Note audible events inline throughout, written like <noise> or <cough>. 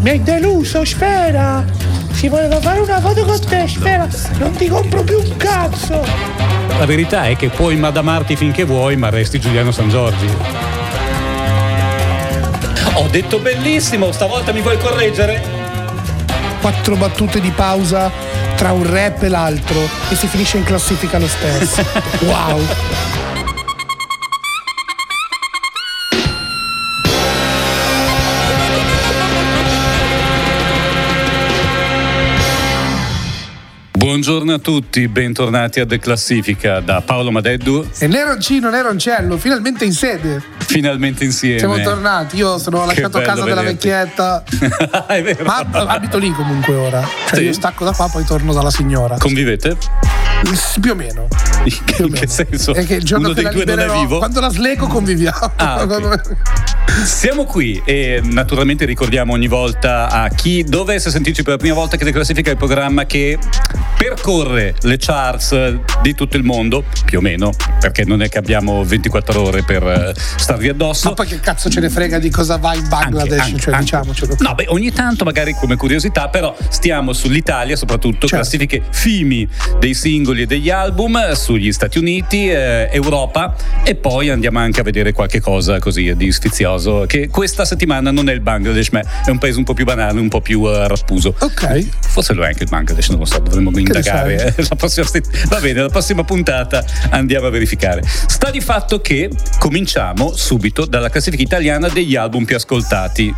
Mi hai deluso, Sfera! Si voleva fare una foto con te, Sfera! Non ti compro più un cazzo! La verità è che puoi madamarti finché vuoi, ma resti Giuliano San Giorgi. Ho detto bellissimo, stavolta mi vuoi correggere? Quattro battute di pausa tra un rap e l'altro e si finisce in classifica lo stesso. <laughs> wow! Buongiorno a tutti, bentornati a The Classifica da Paolo Madeddu e Neroncino Neroncello, finalmente in sede. Finalmente insieme. Siamo tornati, io sono lasciato a casa della vecchietta. <laughs> È vero. Ma abito lì comunque ora. Cioè sì. io stacco da qua, poi torno dalla signora. Convivete? Più o meno. In, o in che senso? È che il giorno Uno che dei due non è libererò, vivo? Quando la slego conviviamo. Ah, ok. Siamo qui e naturalmente ricordiamo ogni volta a chi dovesse sentirci per la prima volta che The Classifica è il programma che percorre le charts di tutto il mondo, più o meno, perché non è che abbiamo 24 ore per eh, starvi addosso. Ma poi che cazzo ce ne frega di cosa va in Bangladesh, Anche, cioè anche. diciamocelo. No, beh, ogni tanto magari come curiosità, però stiamo sull'Italia, soprattutto Certo. classifiche FIMI dei singoli e degli album, sugli Stati Uniti, eh, Europa e poi andiamo anche a vedere qualche cosa così di sfizioso, che questa settimana non è il Bangladesh, ma è un paese un po' più banale, un po' più eh, rappuso. Ok. Forse lo è anche il Bangladesh, non lo so, dovremmo ne indagare. eh, <laughs> La prossima set- Va bene, la prossima puntata andiamo a verificare. Sta di fatto che cominciamo subito dalla classifica italiana degli album più ascoltati.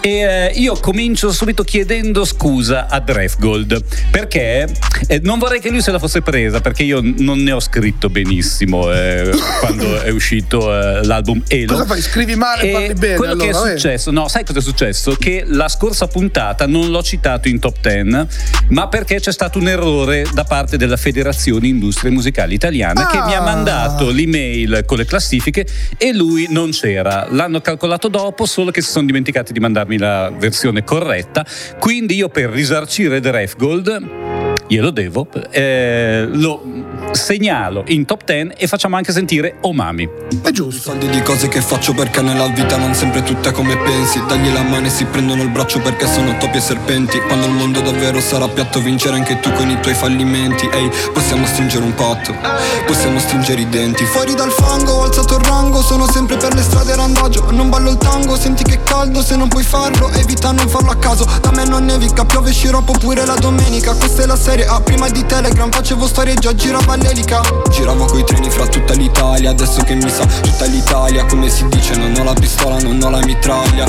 E eh, io comincio subito chiedendo scusa a Drefgold perché eh, non vorrei che lui se la fosse presa perché io non ne ho scritto benissimo eh, <laughs> quando è uscito eh, l'album Elo. Cosa fai? Scrivi male e E parli bene, Quello che allora, è eh? successo, no, sai cosa è successo? Che la scorsa puntata non l'ho citato in top 10, ma perché c'è stato un errore da parte della Federazione Industrie Musicali Italiana che mi ha Ah. mandato l'email con le classifiche e lui non c'era. L'hanno calcolato dopo, solo che si sono dimenticati di mandarmi la versione corretta. Quindi io per risarcire Dref Gold glielo devo, eh, lo segnalo in top 10 e facciamo anche sentire Omami. È giusto. Soldi di cose che faccio perché nella vita non sempre tutta come pensi. Dagli la mano e si prendono il braccio perché sono topi e serpenti. Quando il mondo davvero sarà piatto vincere anche tu con i tuoi fallimenti. Ehi, possiamo stringere un patto, possiamo stringere i denti. Fuori dal fango, ho alzato il rango, sono sempre per le strade randagio. Non ballo il tango, senti che caldo, se non puoi farlo evita non farlo a caso. Da me non nevica, piove sciroppo pure la domenica. Questa è la serie A, prima di Telegram facevo storie già girava l'elica Giravo coi treni fra tutta l'Italia, adesso che mi sa tutta l'Italia Come si dice non ho la pistola, non ho la mitraglia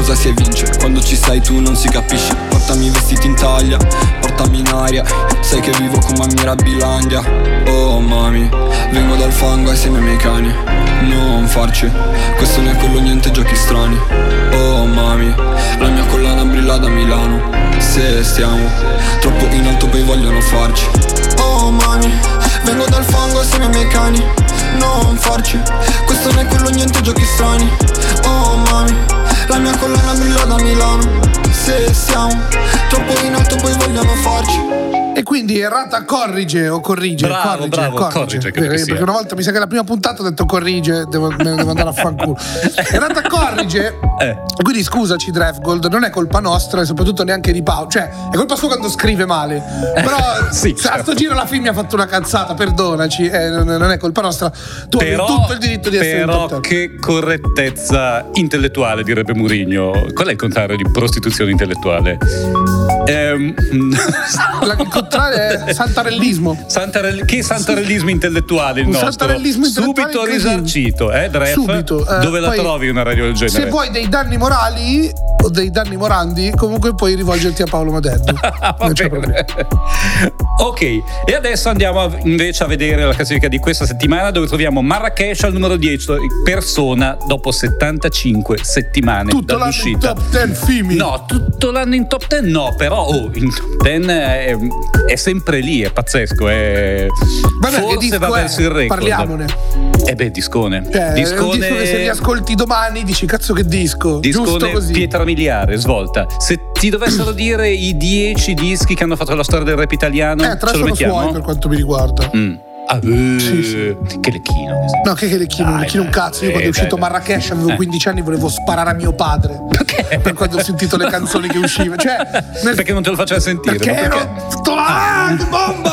Cosa si evince? Quando ci sei tu non si capisce. Portami i vestiti in taglia, portami in aria. Sai che vivo come a Mirabilandia Oh mami, vengo dal fango assieme ai miei cani. Non farci, questo non è quello niente giochi strani. Oh mami, la mia collana brilla da Milano. Se stiamo troppo in alto poi vogliono farci. Oh mami, vengo dal fango assieme ai miei cani. Non farci, questo non è quello niente giochi strani. Oh mami, la mia collana brilla da Milano Se siamo troppo in alto poi vogliono farci E quindi errata corrige o corrige? Bravo, corrige, bravo, corrige, Eh, sia. Perché una volta mi sa che la prima puntata ho detto corrige, devo, devo andare a fanculo. <laughs> Errata corrige. Eh. Quindi scusaci, Drefgold, non è colpa nostra e soprattutto neanche di Paolo. Cioè, è colpa sua quando scrive male. Però <laughs> Sì, se a certo. sto giro la film mi ha fatto una cazzata, perdonaci. eh, non, non è colpa nostra. Tu Però, hai tutto il diritto di essere però che correttezza intellettuale direbbe Murigno. Qual è il contrario di prostituzione intellettuale? Ehm, <laughs> La- il contrario è <laughs> santarellismo. Santarell- che santarellismo intellettuale il Un nostro? santarellismo intellettuale Subito risarcito, eh, Dref? Subito, eh, Dove la trovi una radio del genere? Se vuoi dei danni morali o dei danni morandi, comunque puoi rivolgerti a Paolo Madeddu. <laughs> Ok, e adesso andiamo a- invece a vedere la classifica di questa settimana dove troviamo Marrakesh al numero 10, persona dopo 75 settimane Tutto l'anno in top 10 Fimi. No, tutto l'anno in top 10 no, però oh, in top 10 è, è sempre lì, è pazzesco. È... Vabbè, Forse disco va è? verso il record. Parliamone. Eh beh, discone. Cioè, è un disco che se riascolti domani dici cazzo che disco. Giusto Discone così. pietra miliare, svolta. Se ti dovessero dire i 10 dischi che hanno fatto la storia del rap italiano, Eh, tre ce lo mettiamo? suoi per quanto mi riguarda. Mm. Ah, eh, Sì, sì. Che lecchino. No, che che lecchino, Dai, lecchino un dai, cazzo. Io eh, quando è uscito dai, dai. Marrakesh avevo Eh. 15 anni volevo sparare a mio padre. Perché? Per quando ho sentito le canzoni che uscivano. Cioè, <laughs> nel- Perché non te lo faceva sentire? perché ma ero tutto ah, che bomba!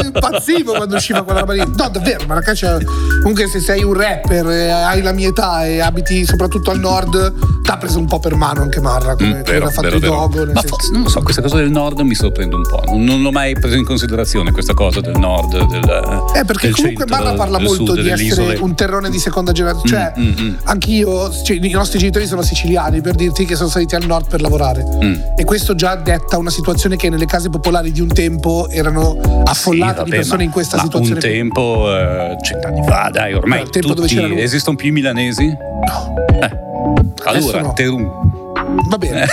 Eh, Impazzivo quando usciva quella roba lì. No, davvero, Marrakesh. Comunque, se sei un rapper, eh, hai la mia età e abiti soprattutto al nord, t'ha preso un po' per mano anche Marra, come, Mm, come vero, fatto vero, il vero. Dogo. Ma senso- forse, non lo so, questa cosa del nord mi sorprende un po'. Non, non l'ho mai preso in considerazione questa cosa del nord. Del, Eh, perché del comunque centro, Marra parla molto di essere isole. un terrone di seconda generazione. Cioè, Mm, mm, mm. anch'io, cioè, i nostri genitori sono siciliani, per dirti che sono saliti al nord per lavorare. Mm. E questo già detta una situazione che nelle case popolari di un tempo erano affollate Sì, di vabbè, persone ma- in questa situazione. Un tempo, eh, cent'anni fa, dai, ormai tutti, esistono più i milanesi? No, Eh. Allora, no. Terum. Va bene.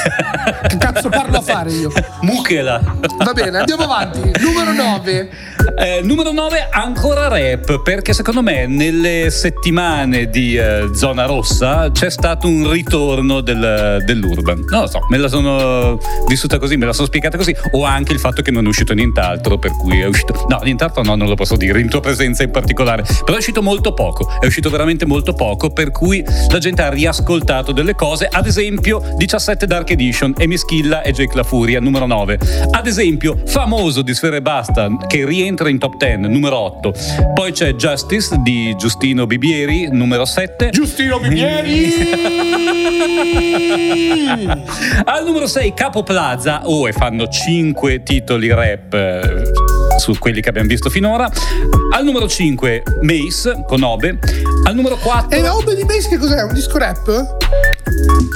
che cazzo parlo a fare io? Muchela. Va bene, andiamo avanti. Numero 9. Eh, numero 9 ancora rap perché secondo me nelle settimane di eh, zona rossa c'è stato un ritorno del- dell'urban non lo so me la sono vissuta così me la sono spiegata così o anche il fatto che non è uscito nient'altro per cui è uscito no nient'altro no non lo posso dire in tua presenza in particolare però è uscito molto poco è uscito veramente molto poco per cui la gente ha riascoltato delle cose ad esempio 17 Dark Edition e Mischilla e Jake La Furia numero 9 ad esempio famoso di Sfere Basta che rientra in top 10 numero 8 poi c'è Justice di Giustino Bibieri numero 7 Giustino Bibieri. <laughs> al numero 6 Capo Plaza oh e fanno 5 titoli rap eh, su quelli che abbiamo visto finora al numero 5 Mace con Obe al numero 4 e la Obe di Mace che cos'è? Un disco rap?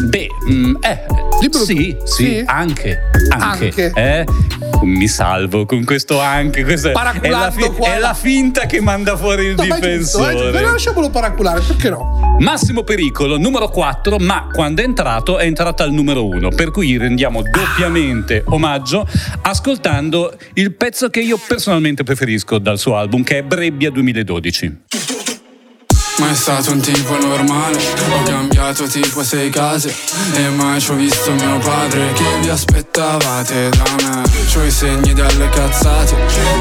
Beh, mm, eh, sì, sì, Sì? anche, anche, Anche. eh. Mi salvo con questo anche. Questa è la, qua. è la finta che manda fuori il No, è giusto, è giusto. difensore. Però lasciamolo paraculare, perché no? Massimo pericolo, numero 4, ma quando è entrato è entrato al numero 1, per cui rendiamo doppiamente omaggio ascoltando il pezzo che io personalmente preferisco dal suo album, che è Brebbia 2012. Ma è stato un tipo normale, ho cambiato tipo sei case E mai ci ho visto mio padre che vi aspettavate da me. C'ho i segni delle cazzate,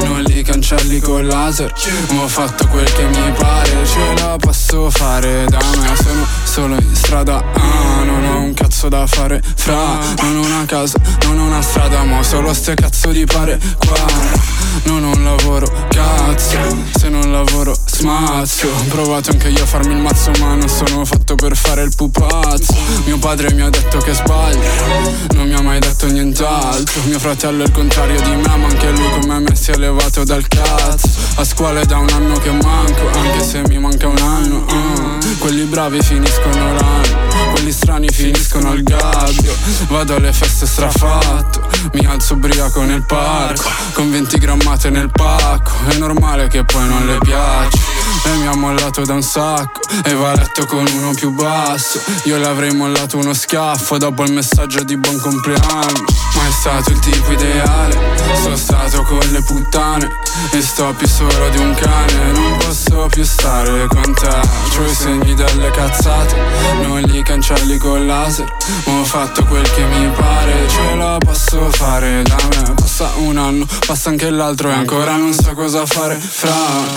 non li cancelli col laser Ho fatto quel che mi pare, ce la posso fare da me. Sono solo in strada, ah, non ho un cazzo da fare Fra, non ho una casa, non ho una strada Ma solo ste cazzo di pare qua. Non ho un lavoro, cazzo Se non lavoro, smazzo Ho provato anche io farmi il mazzo Ma non sono fatto per fare il pupazzo. Mio padre mi ha detto che sbaglio Non mi ha mai detto nient'altro. Mio fratello è il contrario di me Ma anche lui come me si è levato dal cazzo. A scuola è da un anno che manco Anche se mi manca un anno ah. Quelli bravi finiscono l'anno quelli strani finiscono al gabbio. Vado alle feste strafatto Mi alzo ubriaco nel parco Con 20 grammate nel pacco. È normale che poi non le piace Lei mi ha mollato da un sacco E va a letto con uno più basso. Io le avrei mollato uno schiaffo Dopo il messaggio di buon compleanno. Ma è stato il tipo ideale Sono stato con le puttane E sto più solo di un cane. Non posso più stare con te C'ho i segni delle cazzate. Non li cancelli col laser. Ho fatto quel che mi pare. Ce la posso fare da me. Passa un anno, passa anche l'altro E ancora non so cosa fare Fra,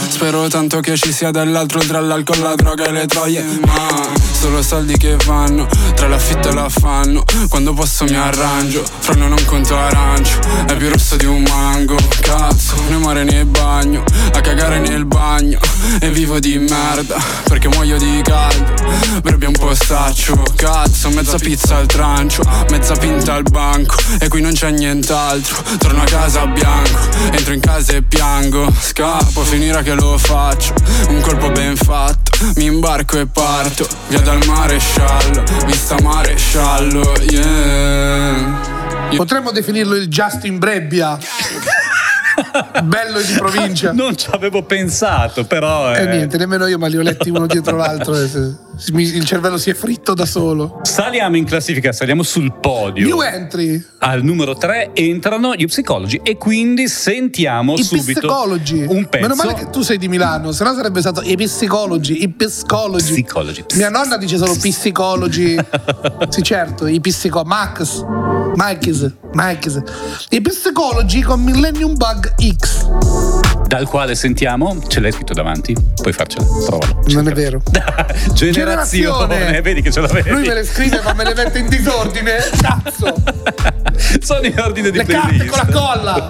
spero tanto che ci sia dell'altro Tra l'alcol, la droga e le troie. Ma solo soldi che vanno Tra l'affitto e l'affanno. Quando posso mi arrangio Fra non conto arancio. È più rosso di un mango Cazzo, ne muore nel bagno A cagare nel bagno. E vivo di merda Perché muoio di caldo. Brebbia un postaccio Cazzo, mezza pizza al trancio Mezza pinta al banco E qui non c'è nient'altro. Torno a casa bianco Entro in casa e piango. Scappo, finirà che lo faccio Un colpo ben fatto. Mi imbarco e parto Via dal maresciallo Vista maresciallo Yeah. Potremmo definirlo il Justin Brebbia. <laughs> <laughs> Bello di provincia. Non ci avevo pensato, però. E eh, niente, nemmeno io, ma li ho letti uno dietro <laughs> l'altro. e mi- il cervello si è fritto da solo. Saliamo in classifica, saliamo sul podio. New entry. Al numero 3 entrano gli Psychology e quindi sentiamo I subito psicologi. un pezzo. Meno male che tu sei di Milano, sennò sarebbe stato i psicologi, i psicologi. Psychology. Mia nonna dice solo psicologi. <laughs> sì, certo, i psico Max. Max. Max. I psicologi con Millennium Bug X. dal quale sentiamo, ce l'hai scritto davanti, puoi farcela, provalo. Non è vero. <laughs> Generazione, vedi che ce l'avevi. Lui me le scrive ma me le mette in disordine. Cazzo! <laughs> Sono in ordine di Le playlist. carte con la colla!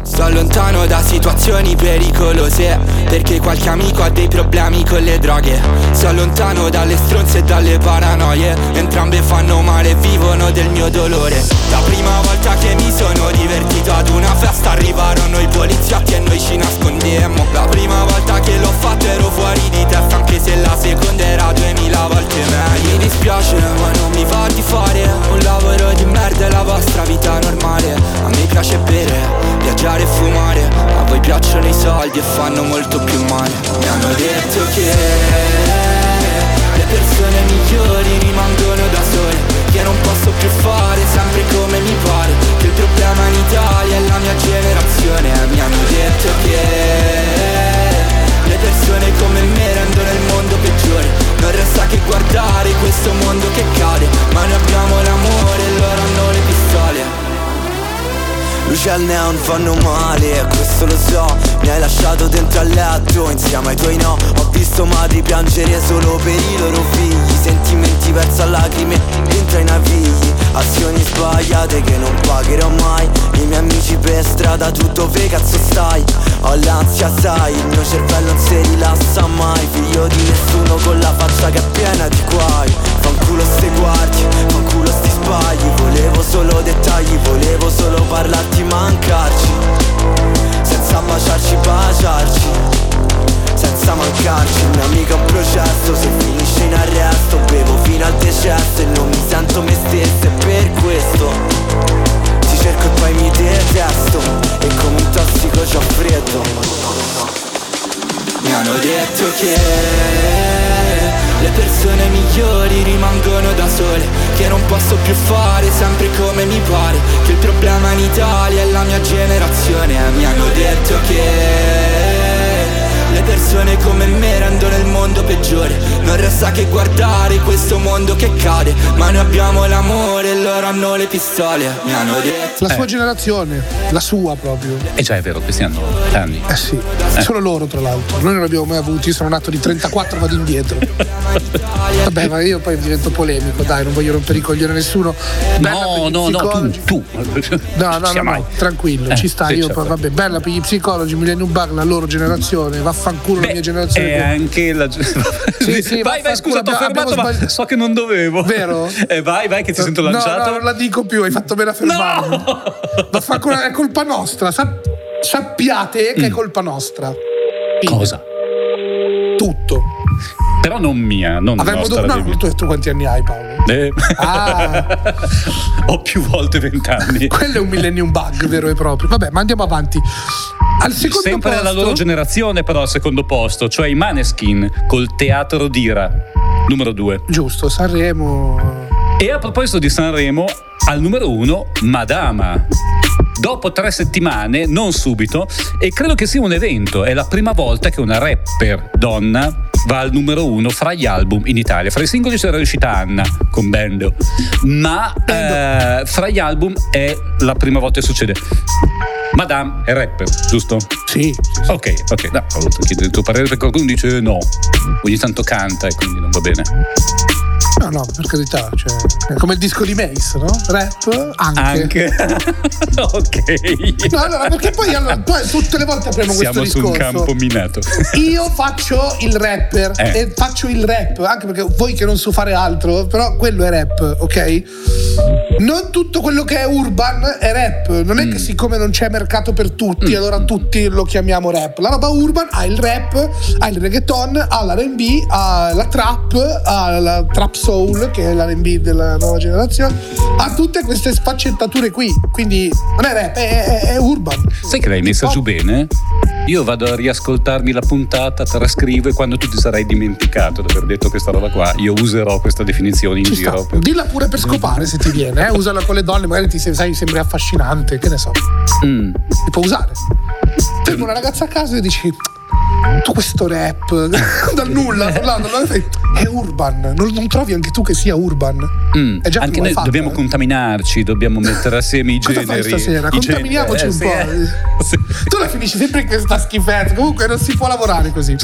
<laughs> Sto lontano da situazioni pericolose Perché qualche amico ha dei problemi con le droghe Sto lontano dalle stronze e dalle paranoie Entrambe fanno male e vivono del mio dolore La prima volta che mi sono divertito ad una festa Arrivarono i poliziotti e noi ci nascondemmo La prima volta che l'ho fatto ero fuori di testa Anche se la seconda era duemila volte meglio. Mi dispiace ma non mi va di fare Un lavoro di merda e la vostra vita normale. A me piace bere, viaggiare e fumare A voi piacciono i soldi e fanno molto più male. Mi hanno detto che le persone migliori rimangono da sole Che non posso più fare sempre come mi pare problema in Italia è la mia generazione Mi hanno detto che le persone come me rendono il mondo peggiore. Non resta che guardare questo mondo che cade Ma noi abbiamo l'amore e loro hanno le pistole Luce al neon fanno male, questo lo so. Mi hai lasciato dentro al letto insieme ai tuoi no. Ho visto madri piangere solo per i loro figli. Sentimenti verso a lacrime dentro ai navigli Azioni sbagliate che non pagherò mai. I miei amici per strada tu dove cazzo stai? Ho l'ansia sai, il mio cervello non si rilassa mai. Figlio di nessuno con la faccia che è piena di guai Fanculo ste guardie, fanculo sti sbagli. Volevo solo dettagli, volevo solo parlarti, mancarci. Senza baciarci, baciarci. Senza mancarci, un mio amico a processo. Se finisce in arresto, bevo fino al decesso E non mi sento me stesso, e per questo. Ti cerco e poi mi detesto. E come un tossico c'ho freddo. Mi hanno detto che le persone migliori rimangono da sole Che non posso più fare sempre come mi pare Che il problema in Italia è la mia generazione Mi hanno detto che le persone come me rendono il mondo peggiore Non resta che guardare questo mondo che cade Ma noi abbiamo l'amore e loro hanno le pistole Mi hanno detto La sua generazione, la sua proprio. E già è vero, questi hanno anni. Eh sì, solo loro tra l'altro. Noi non l'abbiamo mai avuti, io sono nato di 34, vado indietro. <laughs> Vabbè, ma io poi divento polemico, dai, non voglio rompere i coglioni a nessuno. Bella per No, gli no, no, tu, psicologi. tu. No, <laughs> no, no, no, tranquillo, Eh, ci sta. sì, io certo. poi, vabbè, bella per gli psicologi, Millennium Bug, la loro generazione, vaffanculo la Beh, mia generazione. è anche la <laughs> Sì, sì, vai, vai, scusa, ti ho fermato, ma sbagli- so che non dovevo. Vero? Eh, vai, vai, che ti sento No, lanciato. No, non la dico più, hai fatto bene a fermarmi. No! Vaffanculo, è colpa nostra. sap- sappiate che è Mm. colpa nostra. Cosa? Tutto. Però non mia, non Avremmo nostra. dovuto. No, tu, tu quanti anni hai, Paolo? Eh. Ah. <laughs> Ho più volte vent'anni. Quello è un millennium bug vero e proprio. Vabbè, ma andiamo avanti. Al secondo Sempre posto, la loro generazione, però, al secondo posto, cioè i Maneskin col teatro d'ira, numero due. Giusto, Sanremo. E a proposito di Sanremo, al numero uno, Madama. Dopo tre settimane, non subito, e credo che sia un evento, è la prima volta che una rapper donna va al numero uno fra gli album in Italia. Fra i singoli c'era riuscita Anna con Bendo, ma eh, fra gli album è la prima volta che succede. Madame è rapper, giusto? Sì. Ok, ok, no, ho voluto chiedere il tuo parere perché qualcuno dice no, ogni tanto canta e quindi non va bene. No, no, per carità. Cioè, è come il disco di Mace, no? Rap anche. Anche. <laughs> ok. No, allora, perché poi, allora, poi tutte le volte apriamo Siamo questo su un discorso. campo minato. <laughs> Io faccio il rapper Eh. e faccio il rap, anche perché voi che non so fare altro, però quello è rap, ok? Non tutto quello che è urban è rap, non Mm. è che siccome non c'è mercato per tutti, allora tutti lo chiamiamo rap. La roba urban ha il rap, ha il reggaeton, ha l'R&B, ha la trap, ha la trap soul, che è l'R&B della nuova generazione, ha tutte queste sfaccettature qui, quindi non è rap, è, è- è urban. Sai che l'hai messa giù bene? Io vado a riascoltarmi la puntata, te la scrivo e quando tu ti sarai dimenticato di aver detto questa roba qua, io userò questa definizione in Ci giro. per- Dilla pure per scopare se ti viene, eh? usala con le donne, magari ti sai, sembri affascinante, che ne so, Mm. ti può usare. Fermi una ragazza a casa e dici. Tu questo rap <laughs> dal nulla, parlando, fai, è urban. Non, non trovi anche tu che sia urban? Mm, È già Anche noi fatta, dobbiamo eh. contaminarci, dobbiamo mettere assieme i <laughs> Cosa generi. fai stasera? i Contaminiamoci generi, un eh, po'. sì, <laughs> eh. Tu la finisci sempre in questa schifezza. Comunque non si può lavorare così.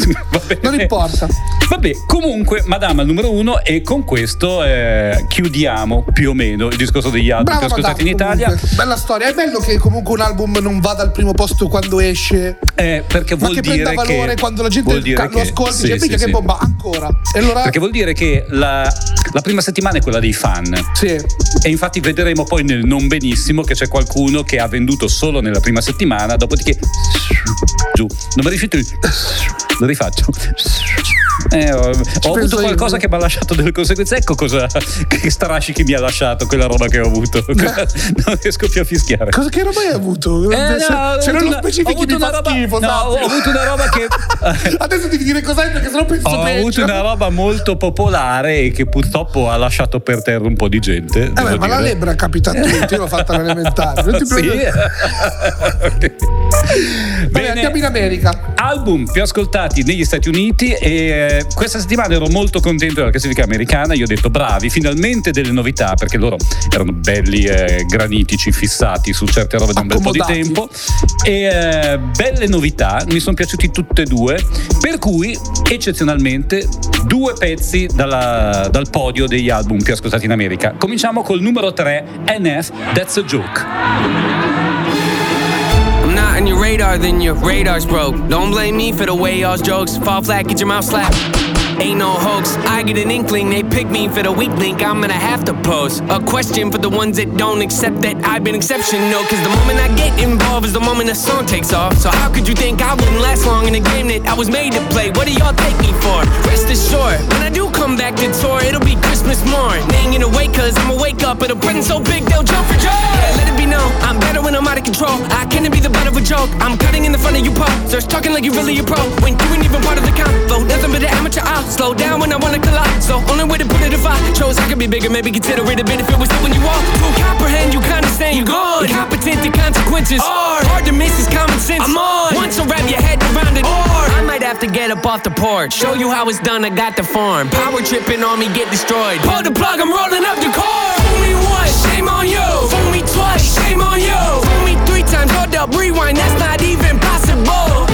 Non importa. Vabbè, comunque, Madame al numero uno e con questo eh, chiudiamo più o meno il discorso degli album Brava più ascoltati in Italia. comunque. Bella storia. È bello che comunque un album non vada al primo posto quando esce. Eh, perché Ma vuol che dire prenda valore che quando la gente lo che- ascolta sì, e dice sì, "Minchia, sì. che bomba ancora. E allora Perché vuol dire che la, la prima settimana è quella dei fan. sì. E infatti vedremo poi nel non benissimo che c'è qualcuno che ha venduto solo nella prima settimana, dopodiché giù. Non mi riuscito il lo rifaccio. Eh, ho, ho avuto io. qualcosa che mi ha lasciato delle conseguenze. Ecco cosa <laughs> che strascichi mi ha lasciato quella roba che ho avuto. <laughs> non riesco più a fischiare. Cosa che roba hai avuto? Eh, se, no, avuto lo specifichi avuto mi fa roba- schifo. no, ho avuto una roba che- <laughs> Adesso devi dire cos'è perché sennò penso Ho peggio. avuto una roba molto popolare e che purtroppo ha lasciato per terra un po' di gente. Eh beh, ma la dire. lebbra capita a tutti, io l'ho fatta all'elementare. Non ti Sì. prendo- Ok. Vabbè, andiamo in America. Album più ascoltati negli Stati Uniti e eh, questa settimana ero molto contento della classifica americana, io ho detto bravi, finalmente delle novità perché loro erano belli eh, granitici fissati su certe robe da un bel po' di tempo e eh, belle novità, mi sono piaciuti tutte e due, per cui eccezionalmente due pezzi dalla- dal podio degli album più ascoltati in America. Cominciamo col numero 3, NF, That's a Joke. On your radar, then your radar's broke. Don't blame me for the way y'all's jokes fall flat, get your mouth slapped. Ain't no hoax. I get an inkling, they pick me for the weak link. I'm gonna have to pose a question for the ones that don't accept that I've been exceptional. Cause the moment I get involved is the moment the song takes off. So how could you think I wouldn't last long in a game that I was made to play? What do y'all take me for? Rest assured, when I do come back to tour, it'll be Christmas morn. Gonna wait cause I'ma wake up at a present so big they'll jump for joy. Yeah, let it be known, I'm better when I'm out of control. I can't be the butt of a joke. I'm cutting in the front of you posers, talking like you really a pro. When you ain't even part of the combo, nothing but an amateur. Slow down when I wanna collide. So only way to put it if I chose I could be bigger, maybe consider it a benefit was when you walk. To comprehend, you understand, you're gone. Incompetent to consequences. Hard, hard to miss is common sense. I'm on. Once I wrap your head around it, or I might have to get up off the porch, show you how it's done. I got the farm. Power tripping on me, get destroyed. Pull the plug, I'm rolling up the cord. Fool me once, shame on you. Fool me twice, shame on you. Fool me three times, hold up, rewind. That's not even possible.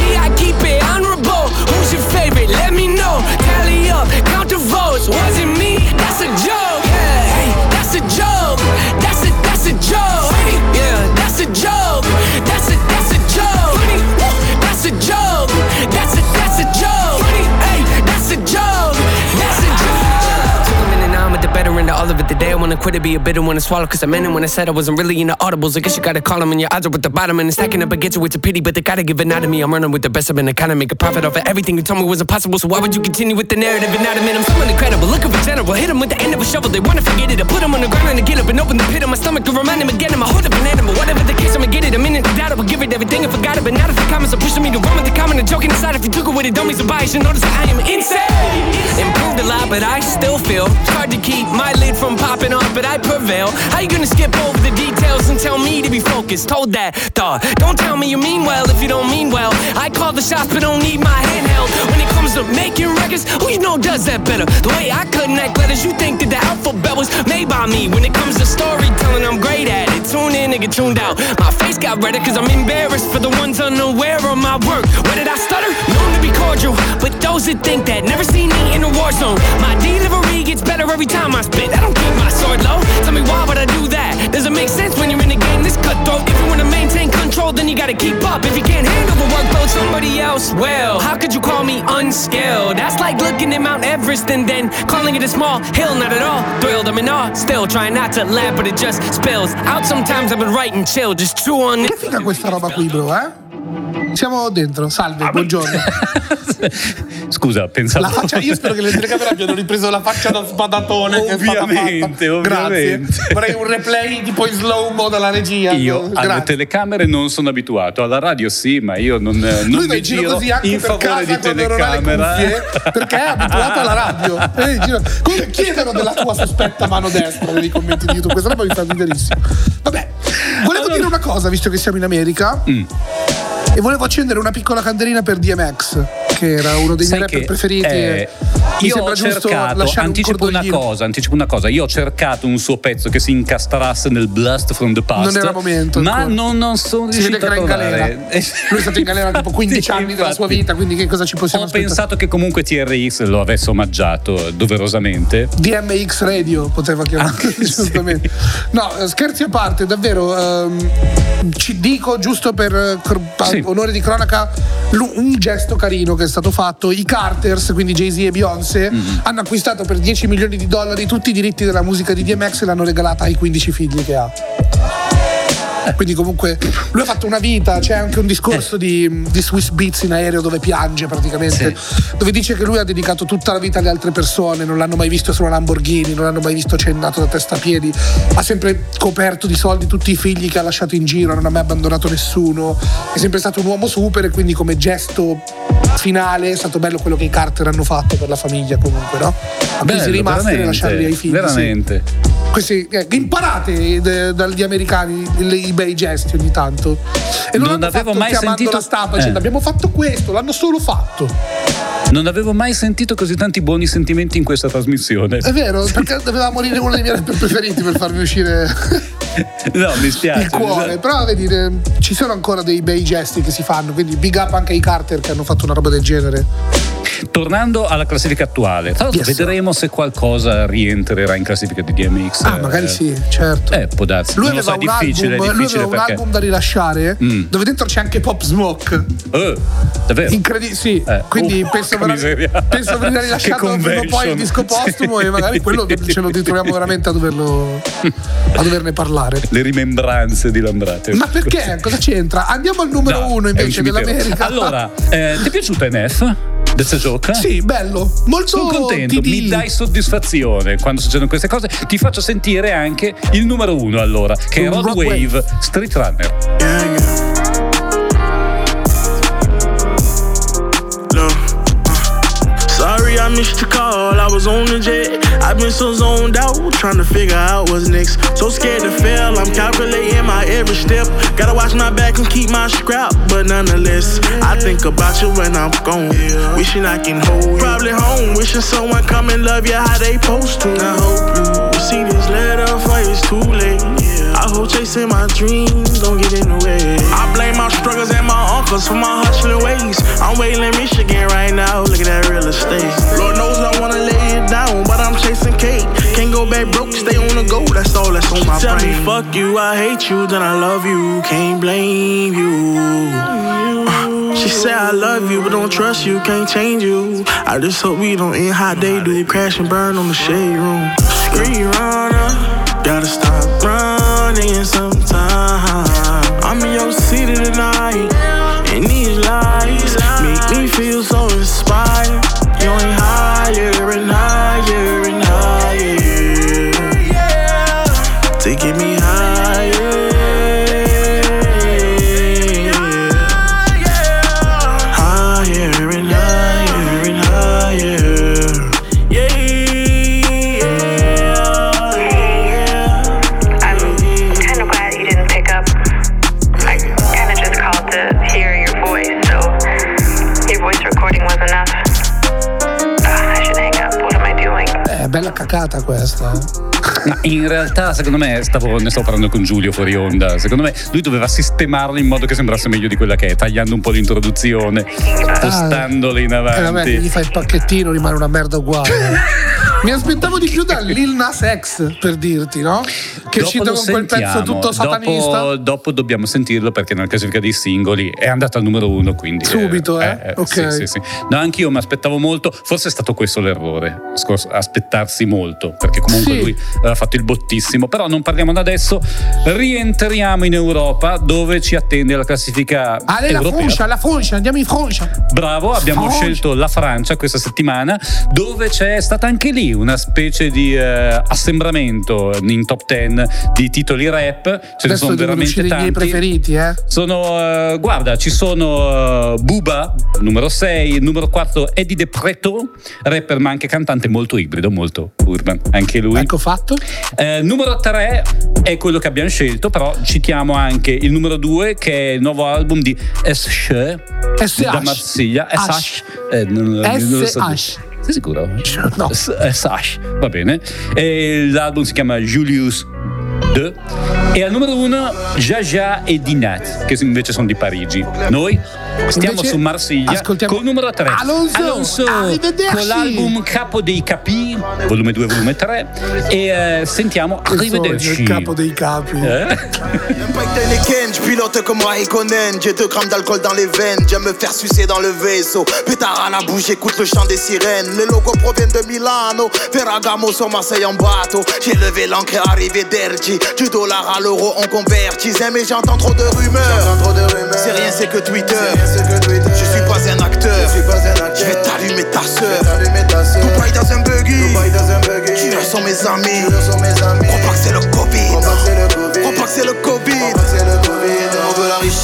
Quit it, be a bitter one to swallow. Cause I meant it when I said I wasn't really into audibles. I guess you gotta call them and your odds are at the bottom. And it's stacking up against you, it's a pity, but they gotta give it out of me. I'm running with the best, I've been kind of make a profit off of everything you told me was impossible. So why would you continue with the narrative and not admit I'm someone incredible? Looking for general, hit them with the end of a shovel. They wanna forget it. I put them on the ground and I get up and open the pit of my stomach to remind them again. I'm a hold up an animal. Whatever the case, I'ma get it. A minute of doubt, I would give it everything I forgot it. But now that the comments are pushing me to run with the comment and joking aside, if you took it with it, don't be surprised. You notice that I am insane. Improved a lot, but I still feel hard to keep my lid from popping off, but I prevail. How you gonna skip over the details and tell me to be focused? Told that thought. Don't tell me you mean well if you don't mean well. I call the shots, but don't need my handheld. When it comes to making records, who you know does that better? The way I connect letters, you think that the alphabet was made by me. When it comes to storytelling, I'm great at it. Tune in and get tuned out. My face got redder cause I'm embarrassed for the ones unaware of my work. Where did I stutter? Cordial, but those that think that never seen me in a war zone. My delivery gets better every time I spit. I don't keep my sword low. Tell me why would I do that? Does it make sense when you're in a game this cutthroat? If you wanna maintain control, then you gotta keep up. If you can't handle the workload, somebody else will. How could you call me unskilled? That's like looking at Mount Everest and then calling it a small hill. Not at all thrilled, I'm in awe. Still trying not to laugh, but it just spills out. Sometimes I've been writing chill, just chew on. Che questa roba qui, bro, eh? Siamo dentro. Salve, buongiorno. <laughs> Scusa, pensavo. La faccia, io spero che le telecamere abbiano ripreso la faccia da stata Ovviamente, ovviamente. Grazie. Vorrei un replay tipo in slow mo dalla regia. Io alle Grazie. telecamere non sono abituato, alla radio sì, ma io non, non Lui mi giro giro così anche in per favore casa di telecamera. cuffie perché è abituato alla radio. <laughs> E giro- Comunque chiedono della tua sospetta mano destra nei commenti di YouTube. Questa roba mi fa riderissimo. Vabbè, volevo dire una cosa visto che siamo in America. Mm. E volevo accendere una piccola candelina per DMX. Che era uno dei Sai miei rapper che, preferiti. eh, e io ho cercato, lasciare un anticipo una cosa, anticipo una cosa. Io ho cercato un suo pezzo che si incastrasse nel Blast from the Past. Non era momento Ma non, non sono Si riuscito a trovare. Lui è stato in galera tipo 15 <laughs> Sì, anni della sua vita, quindi che cosa ci possiamo Ho aspettare? pensato che comunque TRX lo avesse omaggiato doverosamente. DMX Radio poteva Anche sì. <laughs> giustamente. No, eh, scherzi a parte, davvero ehm, ci dico giusto per eh, cr- pa- Sì. onore di cronaca un gesto carino che è stato fatto. I Carters, quindi Jay-Z e Beyoncé, Mm-hmm. hanno acquistato per 10 milioni di dollari tutti i diritti della musica di DMX e l'hanno regalata ai 15 figli che ha. Quindi comunque lui ha fatto una vita, c'è anche un discorso di, di Swiss Beats in aereo dove piange praticamente, dove dice che lui ha dedicato tutta la vita alle altre persone, non l'hanno mai visto su una Lamborghini, non l'hanno mai visto cennato da testa a piedi, ha sempre coperto di soldi tutti i figli che ha lasciato in giro, non ha mai abbandonato nessuno, è sempre stato un uomo super e quindi come gesto finale è stato bello quello che i Carter hanno fatto per la famiglia comunque, no? Acquisire Bello, i master e lasciarli ai figli. sì. Veramente. Questi, eh, imparate dagli americani le- i bei gesti ogni tanto. E non, Non avevo mai sentito- la stampa eh. dicendo abbiamo fatto questo, l'hanno solo fatto. Non avevo mai sentito così tanti buoni sentimenti in questa trasmissione. È vero, perché doveva morire uno dei miei rapper <laughs> preferiti per farmi uscire <laughs> No, mi spiace. il cuore. Però vedi, eh, ci sono ancora dei bei gesti che si fanno, quindi big up anche ai Carter che hanno fatto una roba del genere. Tornando alla classifica attuale, tra l'altro Yes, vedremo se qualcosa rientrerà in classifica di DMX. Ah, magari Eh, sì, certo. Eh, può darsi. Lui non so, aveva, è un difficile, album, è lui difficile aveva un perché. album da rilasciare Mm. dove dentro c'è anche Pop Smoke. Eh, davvero? Incredibile, sì. Eh, Quindi oh, penso, porca miseria. penso di aver rilasciato prima o poi il disco postumo e magari quello <laughs> ce lo ritroviamo veramente a doverlo a doverne parlare. Le rimembranze di Lambrate. Ma perché? <laughs> Cosa c'entra? Andiamo al numero No, uno un invece dell'America. Allora, eh, ti è piaciuta NF? That's a joke? Sì, bello. Molto Sono contento, TD. mi dai soddisfazione quando succedono queste cose. Ti faccio sentire anche il numero uno allora, che è Rod Wave, Wave. Street Runner. Yeah, yeah. Look, uh, sorry I missed your call. I was on the jet. I've been so zoned out, trying to figure out what's next. So scared to fail. I'm calculating my every step. Gotta watch my back and keep my scrap, but nonetheless, I think about you when I'm gone. Wishing I can hold you. Probably home, wishing someone come and love you how they supposed to. I hope you see this letter for it's too late. I hope chasing my dreams don't get in the way. I blame my struggles and my uncles for my hustling ways. I'm waiting in Michigan right now. Look at that real estate. Lord knows I wanna lay it down, but I'm chasing cake. Can't go back broke, stay on the go. That's all that's on my Tell brain. me, fuck you, I hate you, then I love you. Can't blame you. Uh, She said I love you, but don't trust you, can't change you. I just hope we don't end how they do, crash and burn on the shade room. Screen runner, gotta stop running questa. Ma <laughs> in realtà, secondo me, stavo, ne stavo parlando con Giulio fuori onda. Secondo me, lui doveva sistemarla in modo che sembrasse meglio di quella che è, tagliando un po' l'introduzione, spostandola in E vabbè, che avanti. gli fai il pacchettino, rimane una merda uguale. <laughs> Mi aspettavo di più da Lil Nas X, per dirti, no? Che è uscito con quel pezzo sentiamo. tutto satanista. Dopo, dopo dobbiamo sentirlo perché nella classifica dei singoli è andato al numero uno. Quindi, Subito, eh? Ok. Sì, sì, sì. No, anch'io mi aspettavo molto. Forse è stato questo l'errore. Aspettarsi molto. Perché comunque Sì. lui aveva fatto il bottissimo. Però non parliamo da adesso. Rientriamo in Europa dove ci attende la classifica Ale, la europea. Francia, la Francia, andiamo in Francia. Bravo, abbiamo Francia. scelto la Francia questa settimana, dove c'è stata anche lì una specie di eh, assembramento in top 10 di titoli rap. Ce ne Adesso sono devono veramente uscire i miei tanti. preferiti, eh. Sono, eh, guarda, ci sono eh, Buba, numero 6, numero 4 Eddie De Preto, rapper ma anche cantante molto ibrido, molto urban, anche lui. Ecco fatto. Eh, numero 3 è quello che abbiamo scelto, però citiamo anche il numero 2 che è il nuovo album di SH da Marsiglia. SH. Eh, non- non lo so dire. SH. Sei sicuro? No. S- SH, va bene. E l'album si chiama Julius 2 e al numero 1 Jaja e Dinat, che invece sono di Parigi. Noi stiamo Invece su Marsiglia ascoltiamo col numero 3 Alonso. Arrivederci. con l'album Capo dei Capi, volume 2, volume 3 e eh, sentiamo Arrivederci. il capo dei capi. Eh? Je pilote comme Raikkonen J'ai 2 grammes d'alcool dans les veines. J'aime me faire sucer dans le vaisseau. Pétard à la bouche, j'écoute le chant des sirènes. Les logos proviennent de Milano. Ferragamo sur Marseille en bateau. J'ai levé l'ancre et arrivé d'Ergi Du dollar à l'euro on convertit. Mais j'entends trop de rumeurs. C'est rien c'est que Twitter je suis pas un acteur. Je vais t'allumer ta sœur. Dubaï dans un buggy. Dans un buggy. Tu ressens mes amis. Mes amis. Crois pas que c'est le Covid. Crois pas que c'est le Covid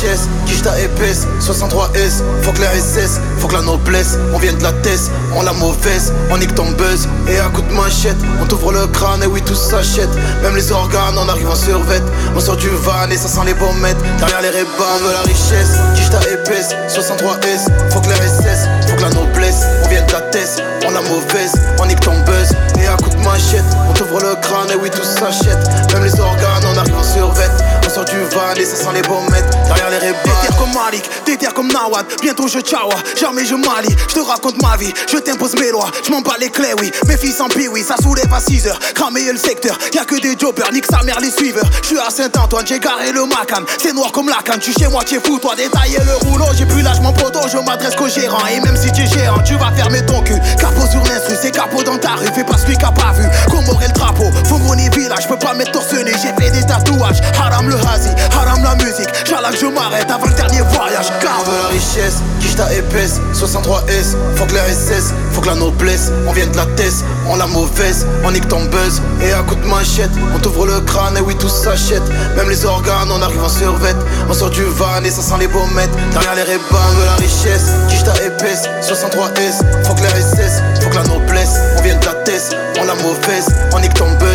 richesse, quiche ta épaisse 63S, faut que la SS Faut que la noblesse, on vient de la tête On la mauvaise, on nique ton buzz Et à coup de manchette, on t'ouvre le crâne Et oui tout s'achète, même les organes On arrive en survette, on sort du van Et ça sent les bombettes, derrière les rébans la richesse, quiche ta épaisse 63S, faut que la SS Faut que la noblesse, on vient de la tête On la mauvaise, on nique ton buzz Et à coup de manchette, on t'ouvre le crâne Et oui tout s'achète, même les organes On arrive en survette, sort du van Et ça sent les bombettes, derrière les rébans Déterre comme Malik, déterre comme Nawad. Bientôt je tchawa, jamais je mali Je te raconte ma vie, je t'impose mes lois. Je m'en bats les clés, oui, mes fils en oui Ça soulève à 6 heures, cramer le secteur Y'a que des jobbers, nique sa mère les suiveurs. Je suis à Saint-Antoine, j'ai garé le Macan. C'est noir comme la canne, tu chez moi, tu fou Toi. Détailler le rouleau, j'ai plus l'âge mon poteau. Je m'adresse qu'au gérant Et même si tu es gérant, tu vas fermer ton cul. Capot sur l'instru, c'est capot dans ta rue. Fais pas celui qui a pas vu, Comoré le drapeau. Fongoni village, je peux pas mettre torse J'ai fait des tatouages, haram le hazi Haram la musique, que je m'arrête Avant le dernier voyage, la richesse Quiche ta épaisse, 63S Faut que la SS, faut que la noblesse On vient de la tête, on la mauvaise On nique ton buzz, et à coup de manchette On t'ouvre le crâne, et oui tout s'achète. Même les organes, on arrive en survette. On sort du van, et ça sent les bombettes Derrière les rébans, veut la richesse Quiche ta épaisse, 63S Faut que la SS, faut que la noblesse On vient de la tête, on la mauvaise On nique ton buzz,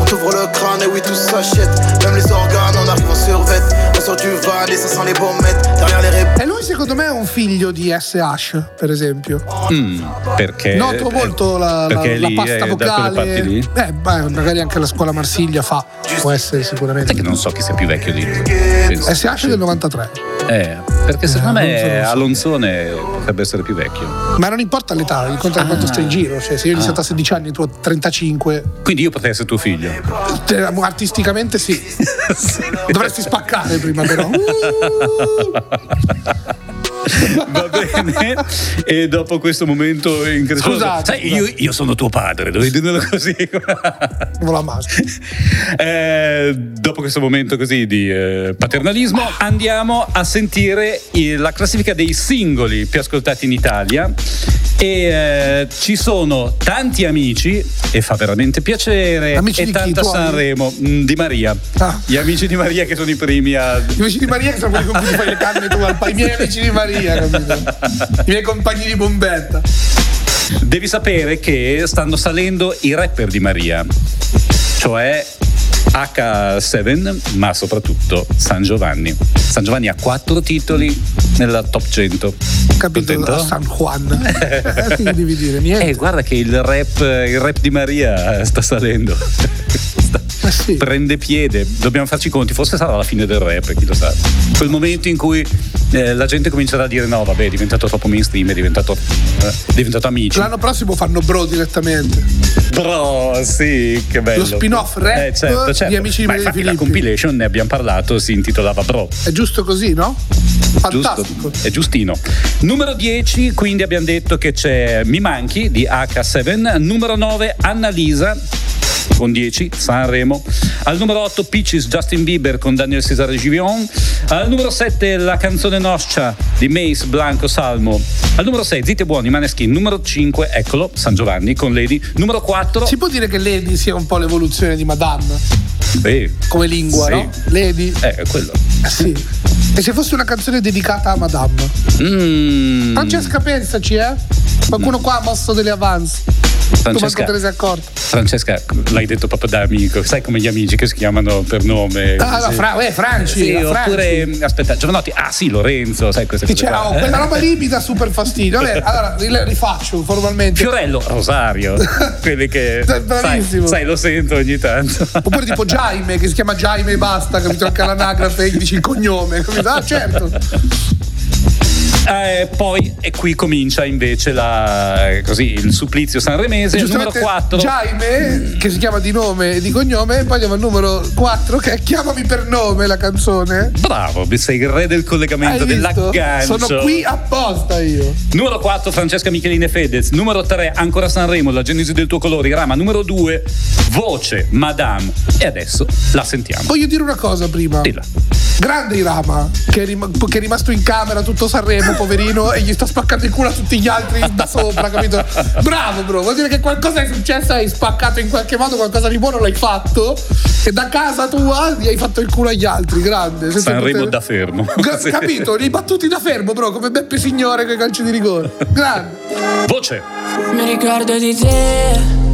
On t'ouvre le crâne, et oui tout s'achète. Même les organes, on arrive en survette On sort du van, et ça sent les bombettes Derrière les rébans E lui secondo me è un figlio di SH, per esempio. Mm, perché Noto eh, molto la, la, perché la lì pasta quelle vocale. lì. Eh, beh, magari anche la scuola Marsiglia fa. Può essere sicuramente. Sai che non so chi sia più vecchio di penso. SH del 93. Eh, perché secondo Eh, me Alonso Alonzone potrebbe essere più vecchio. Ma non importa l'età, conta quanto stai in giro. Cioè, se io ho iniziato a 16 anni, tu a 35, Quindi io potrei essere tuo figlio. te- artisticamente sì. <laughs> Dovresti spaccare prima, però. <laughs> Va bene. E dopo questo momento increscioso. Scusate, Sai, io, io sono tuo padre, dovevi dirlo così. Come la maschera. <laughs> Eh, dopo questo momento così di eh, paternalismo, andiamo a sentire i- la classifica dei singoli più ascoltati in Italia. E eh, ci sono tanti amici, e fa veramente piacere, Amici e di chi? tanta Tuoi? Sanremo, mm, di Maria. Ah. Gli amici di Maria che sono i primi a. I miei amici di Maria che sono quelli con cui fai le canne tu al I miei amici di Maria, capito? I miei compagni di bombetta. Devi sapere che stanno salendo i rapper di Maria, cioè H7, ma soprattutto San Giovanni. San Giovanni ha quattro titoli nella top 100. Capito? San Juan. <laughs> Eh, che devi dire? Niente. Eh, guarda che il rap, il rap di Maria sta salendo. Sta- Eh sì. Prende piede, dobbiamo farci i conti, forse sarà la fine del rap, chi lo sa. Quel momento in cui eh, la gente comincerà a dire no, vabbè, è diventato troppo mainstream, è diventato, eh, è diventato amici. L'anno prossimo fanno bro direttamente. Bro, sì, che bello. Lo spin-off rap eh, certo, di certo. Amici di Ma Maria infatti la Filippi. compilation, ne abbiamo parlato, si intitolava Bro. È giusto così, no? Fantastico. Giusto, è giustino. Numero 10, quindi abbiamo detto che c'è Mi Manchi di H7. Numero 9, Annalisa. Con 10, Sanremo. Al numero 8 Peaches, Justin Bieber con Daniel Cesare Givion. Al numero 7 la canzone Noscia di Mace Blanco Salmo. Al numero 6 Zitti e Buoni, Maneskin. Numero 5, eccolo, San Giovanni con Lady. Numero 4, Si può dire che Lady sia un po' l'evoluzione di Madame Beh, come lingua, Sì. no? Lady. eh, è quello. Eh, sì. E se fosse una canzone dedicata a Madame? Mm, Francesca, pensaci, eh? Qualcuno qua ha mosso delle avance. Francesca, te ne sei accorto. Francesca, l'hai detto proprio da amico, sai come gli amici che si chiamano per nome. Ah, Sì. Fra- eh, Franci, Sì, Franci. oppure aspetta, Giovanotti, ah sì, Lorenzo, sai queste cose. Dice, qua. oh, quella roba lì mi dà super fastidio. Vabbè, <laughs> allora ri- rifaccio formalmente. Fiorello, Rosario, <laughs> quelli che sai, Bravissimo. sai, lo sento ogni tanto. Oppure tipo Jaime, che si chiama Jaime e basta, capito? Anche all'anagrafe gli dici il cognome, capito? Ah, certo. Eh, poi e qui comincia invece la, eh, così, il supplizio sanremese, numero Giustamente 4. Jaime, che si chiama di nome e di cognome, e poi andiamo al numero 4, che è Chiamami per nome la canzone. Bravo, sei il re del collegamento, dell'aggancio. Sono qui apposta io. Numero 4 Francesca Michelin e Fedez. Numero 3 ancora Sanremo, la genesi del tuo colore, Rama. Numero 2 Voce, Madame. E adesso la sentiamo. Voglio dire una cosa prima. Dilla. Grande Irama, che è, rim- che è rimasto in camera tutto Sanremo, poverino, e gli sta spaccando il culo a tutti gli altri da sopra, capito? Bravo, bro. Vuol dire che qualcosa è successo, hai spaccato in qualche modo, qualcosa di buono l'hai fatto, e da casa tua gli hai fatto il culo agli altri. Grande. Sanremo da fermo. <laughs> Capito? Li battuti da fermo, bro, come Beppe Signore con i calci di rigore. Grande. Voce. Mi ricordo di te.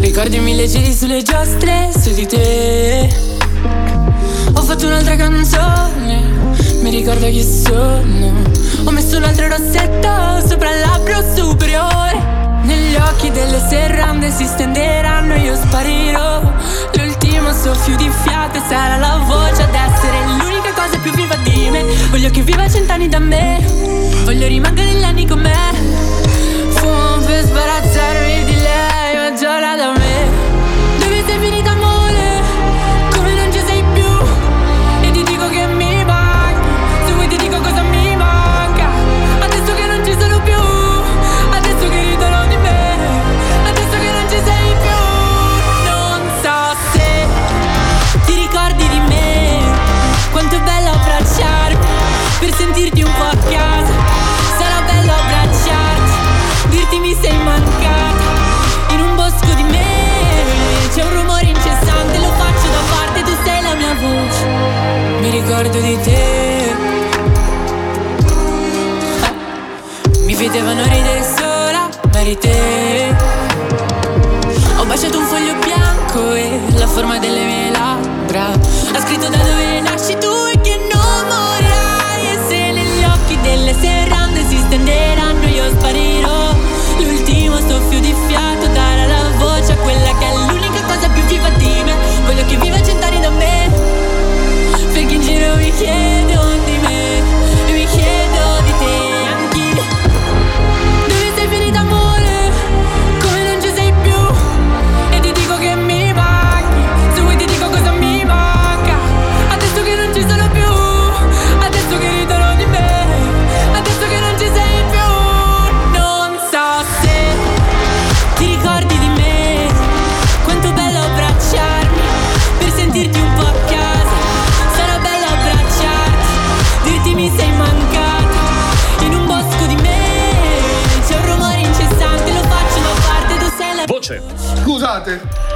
Ricordi mille giri sulle giostre su di te. Ho fatto un'altra canzone. Mi ricordo chi sono. Ho messo un altro rossetto sopra il labbro superiore. Negli occhi delle serrande si stenderanno io sparirò. L'ultimo soffio di fiato sarà la voce ad essere l'unica cosa più viva di me. Voglio che viva cent'anni da me. Voglio rimanere negli anni con me. Fumo per sbarazzarmi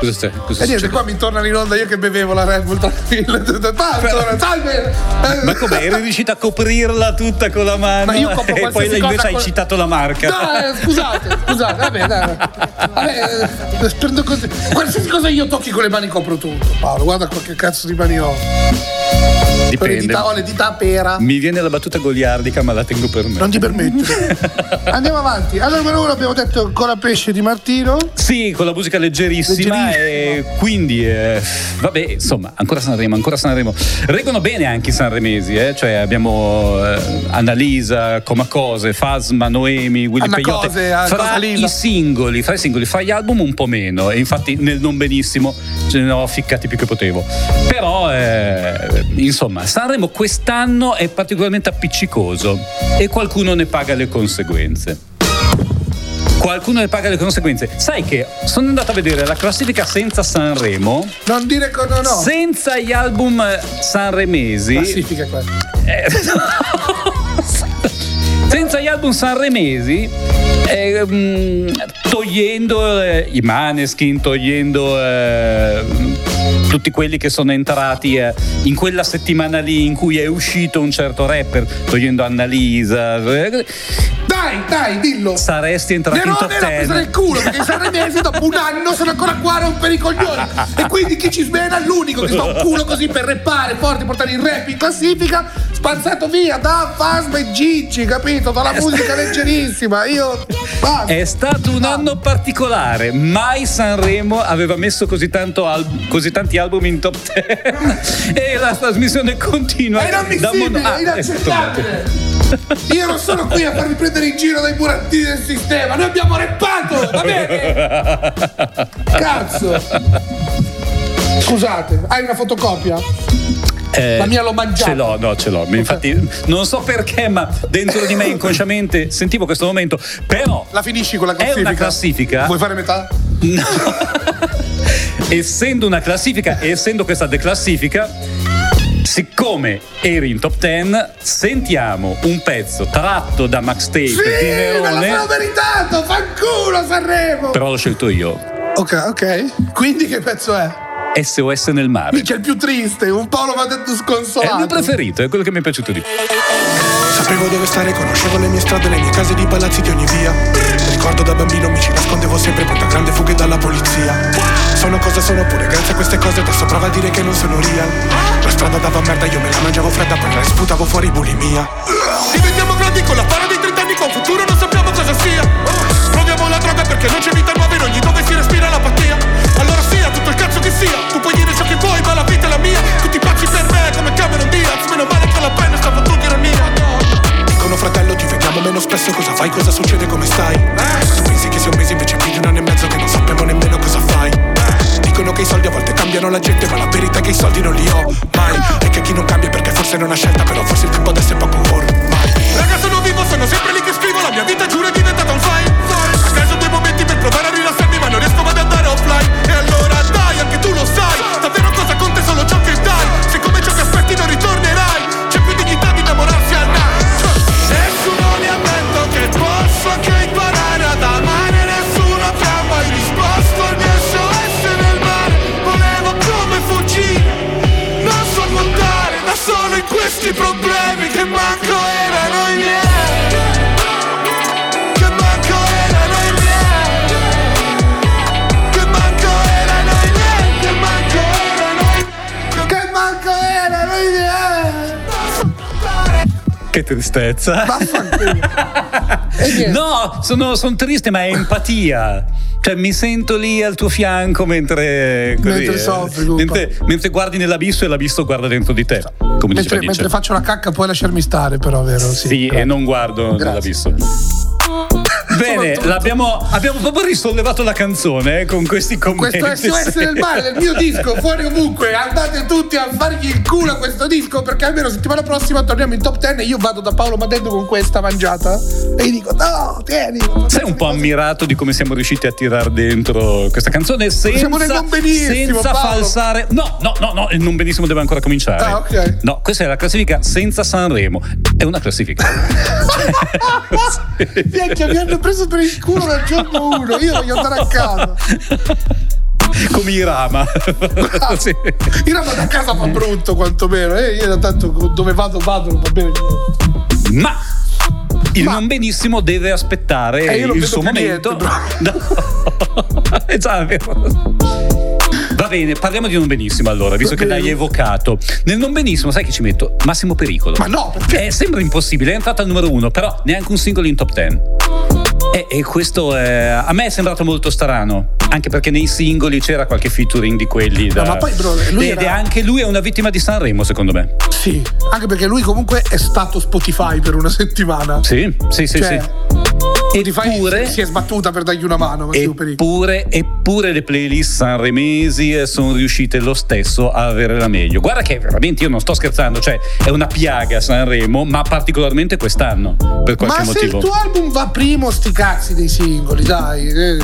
Cosa stai? Cosa E niente, qua mi tornano in onda io che bevevo la Red Bull tranquillo. Tanto, salve! Ma come eri riuscita a coprirla tutta con la mano? Ma io copro <laughs> e poi invece cosa hai con- citato la marca. No, eh, scusate, scusate, vabbè, dai. Vabbè, eh, prendo così. Qualsiasi cosa io tocchi con le mani copro tutto. Paolo, guarda qua che cazzo di mani ho. Le Dipende. dita, ho le dita a pera. Mi viene la battuta goliardica, ma la tengo per me. Non ti permettere. <laughs> Andiamo avanti. Allora, numero uno abbiamo detto ancora pesce di Martino. Sì, con la musica leggerissima, Leggerissima. e quindi eh, vabbè, insomma, ancora Sanremo, ancora Sanremo. Reggono bene anche i sanremesi, eh? cioè abbiamo eh, Annalisa, Comacose, Fasma, Noemi, Willy Anna Peyote. Cose, fra i singoli, fra i singoli, fra gli album un po' meno, e infatti nel non benissimo ce ne ho ficcati più che potevo. Però eh, insomma, Sanremo quest'anno è particolarmente appiccicoso e qualcuno ne paga le conseguenze. qualcuno ne paga le conseguenze. Sai che sono andato a vedere la classifica senza Sanremo, Non dire che no, no. senza gli album sanremesi. Classifica qua. Eh, <laughs> senza gli album sanremesi eh, mm, togliendo eh, i Maneskin togliendo eh, tutti quelli che sono entrati eh, in quella settimana lì in cui è uscito un certo rapper togliendo Annalisa eh, Dai, dai, dillo. saresti entrato in top Nerone l'ha presa 10 nel culo perché i sanremesi dopo un anno sono ancora qua a rompere i coglioni e quindi chi ci smena è l'unico che sta un culo così per reppare forte portare il rap in classifica spazzato via da Fasma e Gigi capito dalla musica leggerissima io basta. È stato un anno particolare, mai Sanremo aveva messo così, tanto al- così tanti album in top 10 e la trasmissione continua. è inammissibile, mono- Ah, è inaccettabile io non sono qui a farmi prendere in giro dai burattini del sistema noi abbiamo reppato va bene cazzo scusate hai una fotocopia? Eh, La mia l'ho mangiata. Ce l'ho, no, ce l'ho. Infatti, non so perché, ma dentro di me inconsciamente sentivo questo momento. Però, la finisci con la è classifica? una classifica. vuoi fare metà? Essendo una classifica e essendo questa declassifica, siccome eri in top 10, sentiamo un pezzo tratto da Max Tape Sì, di me Nerone, sono meritato, fanculo Sanremo! però l'ho scelto io. Ok, ok. Quindi che pezzo è? SOS nel mare. Minchia, il più triste, un Paolo mi ha detto È il sconsolato. mio preferito, è quello che mi è piaciuto di più. Sapevo dove stare, conoscevo le mie strade, le mie case di palazzi di ogni via. Ricordo da bambino mi ci nascondevo sempre poi da grande fughe dalla polizia. Sono cosa sono pure grazie a queste cose adesso prova a dire che non sono real. La strada dava merda, io me la mangiavo fredda, poi la sputavo fuori bulimia. Diventiamo grandi con la spara dei 30 anni, con futuro non sappiamo cosa sia. Proviamo la droga perché non c'è vita nuova in ogni dove si respira l'apatia. Allora sia tutto il cazzo che sia, tu puoi dire ciò che vuoi, ma la vita è la mia. Tutti pazzi per me come Cameron Diaz, meno male che la penna stava meno spesso Cosa fai, cosa succede, come stai? Tu pensi che sia un mese invece più di un anno e mezzo Che non sappiamo nemmeno cosa fai. Dicono che i soldi a volte cambiano la gente Ma la verità è che i soldi non li ho mai. E che chi non cambia perché forse non ha scelta Però forse il tempo adesso è poco ormai. Raga sono vivo, sono sempre lì che scrivo La mia vita giuro è diventata un file A caso due momenti per provare a rilassarmi tristezza. <laughs> No, sono, sono triste, ma è empatia. Cioè, mi sento lì al tuo fianco mentre. Così, Mentre eh, soffri, mentre, mentre guardi nell'abisso e l'abisso guarda dentro di te. Mentre, mentre faccio la cacca puoi lasciarmi stare però, vero? Sì, Sì, e non guardo nell'abisso. <laughs> Bene, l'abbiamo, abbiamo proprio risollevato la canzone eh, con questi commenti. Questo SOS del mare del mio disco, fuori ovunque. Andate tutti a fargli il culo a questo disco perché almeno settimana prossima torniamo in top 10 e io vado da Paolo Madeddo con questa mangiata e gli dico no, tieni. Sei un po' ammirato di come siamo riusciti a tirar dentro questa canzone senza, Siamo nel non benissimo, senza Paolo. falsare. No, no, no, no, il non benissimo deve ancora cominciare. Ah, ok. No, questa è la classifica senza Sanremo. È una classifica. <laughs> <laughs> Minchia, mi hanno preso per il culo dal giorno 1. Io voglio andare a casa. Come Irama. Sì. Io vado a casa fa brutto quantomeno. Eh, io tanto dove vado vado, non va bene. Ma il non benissimo deve aspettare Eh, il suo momento. niente, <laughs> No. è già vero. Bene, parliamo di non benissimo allora, visto che l'hai evocato. Nel non benissimo, sai che ci metto? Massimo pericolo. Ma no, perché? Eh, sembra impossibile, è entrata al numero uno, però neanche un singolo in top 10. E, e questo è- a me è sembrato molto strano, anche perché nei singoli c'era qualche featuring di quelli da... ma poi, bro, lui Ed è era- anche lui è una vittima di Sanremo, secondo me. Sì, anche perché lui comunque è stato Spotify per una settimana. Sì, sì, sì, Cioè, sì. Eppure, si è sbattuta per dargli una mano. Eppure, eppure le playlist sanremesi eh, sono riuscite lo stesso a avere la meglio. Guarda che veramente io non sto scherzando, cioè è una piaga Sanremo, ma particolarmente quest'anno, per qualche Ma se motivo. il tuo album va primo, sti cazzi dei singoli, dai. eh.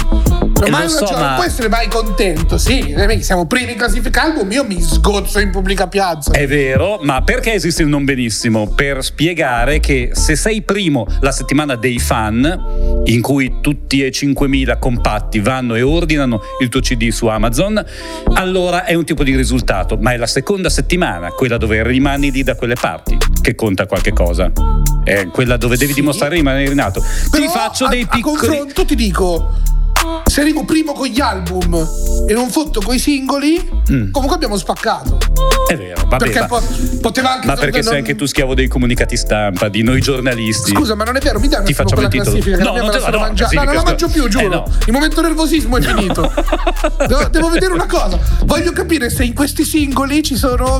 Non, so, cioè, ma- non puoi essere mai contento. Sì, eh, siamo primi in classifica album, io mi sgozzo in pubblica piazza. È vero, ma perché esiste il non benissimo? Per spiegare che se sei primo la settimana dei fan, in cui tutti e 5.000 compatti vanno e ordinano il tuo CD su Amazon, allora è un tipo di risultato, ma è la seconda settimana, quella dove rimani lì da quelle parti, che conta qualche cosa. È quella dove devi dimostrare di rimanere rinato. Ti faccio a- dei a, piccoli... confronto ti dico se arrivo primo con gli album e non fotto con i singoli Mm. comunque abbiamo spaccato È vero, vabbè, perché po- poteva anche ma perché non- sei anche tu schiavo dei comunicati stampa, di noi giornalisti. Scusa, ma non è vero, mi dai Ti facciamo il titolo. No, la non la te- sono no, mangiata. sì, No, non la questo- mangio più, giuro. Eh, no. Il momento nervosismo è finito. devo, devo vedere una cosa. Voglio capire se in questi singoli ci sono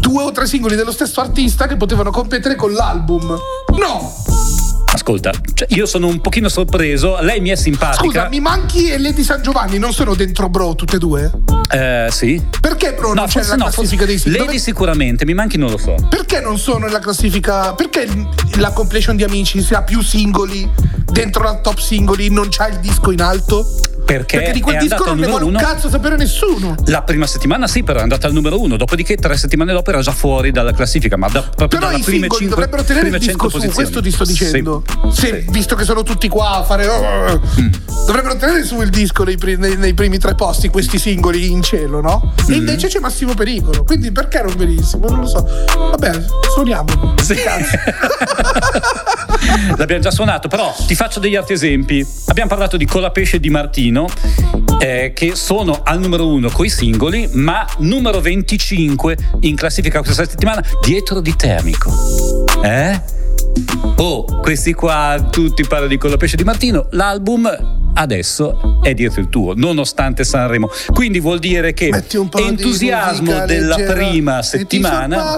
due o tre singoli dello stesso artista che potevano competere con l'album. No! Ascolta, cioè, io sono un pochino sorpreso, lei mi è simpatica. Scusa, mi manchi e Lady San Giovanni non sono dentro Bro tutte e due? Eh, sì. Perché Bro non c'è nella no, classifica dei singoli? Lady sicuramente, mi manchi non lo so. Perché non sono nella classifica? Perché la compilation di Amici si ha più singoli dentro la top singoli, non c'ha il disco in alto? Perché, Perché di quel disco non ne vuole un cazzo sapere nessuno. La prima settimana sì, però è andata al numero uno, dopodiché tre settimane dopo era già fuori dalla classifica, ma da, proprio Però i prime singoli 5 dovrebbero tenere il prime 100 disco su, questo ti sto Sì. dicendo. Se, visto che sono tutti qua a fare. Mm. Dovrebbero tenere su il disco nei, nei- nei primi tre posti, questi singoli in cielo, no? E Mm. invece c'è Massimo Pericolo. Quindi perché non benissimo? Non lo so. Vabbè, suoniamo. Sì. <laughs> L'abbiamo già suonato, però ti faccio degli altri esempi. Abbiamo parlato di Colapesce e di Martino, eh, che sono al numero uno coi singoli, ma numero 25 in classifica questa settimana dietro di Termico. Eh? Oh, questi qua tutti parlano di Colapesce di Martino. L'album adesso è dietro il tuo, nonostante Sanremo. Quindi vuol dire che entusiasmo della leggera prima ti settimana.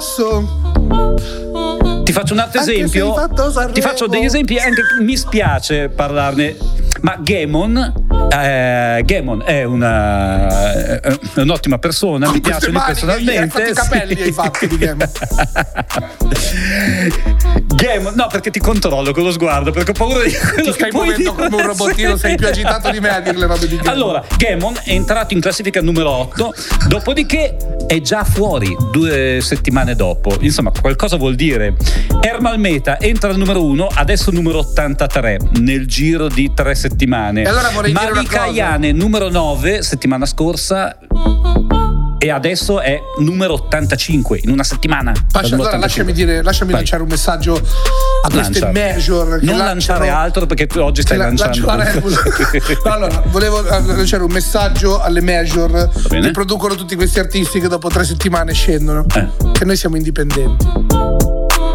Ti faccio un altro esempio. hai. Ti faccio degli esempi anche mi spiace parlarne. Ma Gamon, eh, Gamon è una, è un'ottima persona, Con mi piace lui hai personalmente. fatto i capelli, hai fatto di Gamon. Gamon, <laughs> no, perché ti controllo con lo sguardo, perché ho paura di quello Ti stai muovendo come un robottino, sei più agitato di me a dire le robe di Gamon. Allora, Gamon è entrato in classifica numero 8, dopodiché è già fuori due settimane dopo. Insomma, qualcosa vuol dire. Ermal Meta entra al numero 1, adesso numero 83, nel giro di tre settimane. E allora vorrei dire una Malika cosa. Ayane, numero 9, settimana scorsa. E adesso è numero 85 in una settimana. Pascia, allora 85. lasciami, dire, lasciami lanciare un messaggio a queste Lancia. major. Non lanciano- lanciare altro perché tu oggi stai la- lanciando. <laughs> No, allora, volevo eh, lanciare un messaggio alle major che producono tutti questi artisti che dopo tre settimane scendono. Eh. Che noi siamo indipendenti.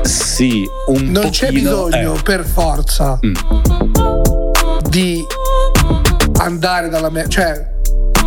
Sì, un Non c'è pochino, bisogno eh. per forza Mm. di andare dalla major. Cioè,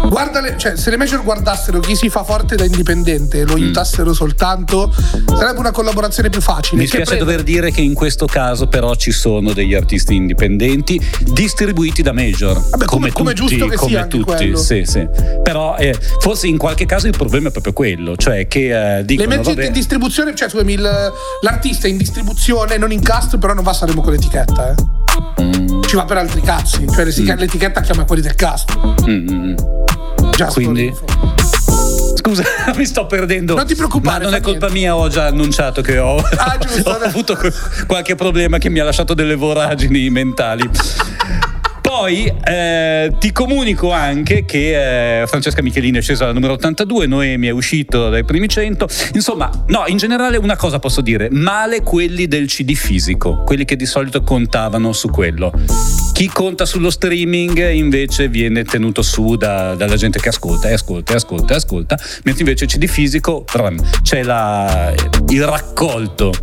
guarda le- cioè, se le major guardassero chi si fa forte da indipendente e Mm. lo aiutassero soltanto, sarebbe una collaborazione più facile. Mi spiace prende- dover dire che in questo caso però ci sono degli artisti indipendenti distribuiti da major. Vabbè, come- come tutti, giusto che come tutti, sì, sì. Però eh, forse in qualche caso il problema è proprio quello, cioè che eh, dicono L'emergente vabbè, in distribuzione, cioè scusami, il- l'artista in distribuzione, non in cast, però non va a Sanremo con l'etichetta, eh. Mm. Ci va per altri cazzi. Cioè l'etichetta, l'etichetta chiama quelli del cast. mm, mm. Già Quindi? Scusa, <laughs> mi sto perdendo. Non ti preoccupare, Ma non è colpa niente. mia, ho già annunciato che ho, Ah, <laughs> ho avuto qualche problema che mi ha lasciato delle voragini mentali. Poi eh, ti comunico anche che eh, Francesca Michelini è scesa alla numero 82, Noemi è uscito dai primi 100. Insomma, no, in generale una cosa posso dire, male quelli del CD fisico, quelli che di solito contavano su quello. Chi conta sullo streaming invece viene tenuto su da- dalla gente che ascolta e ascolta e ascolta e ascolta, mentre invece il CD fisico c'è la- il raccolto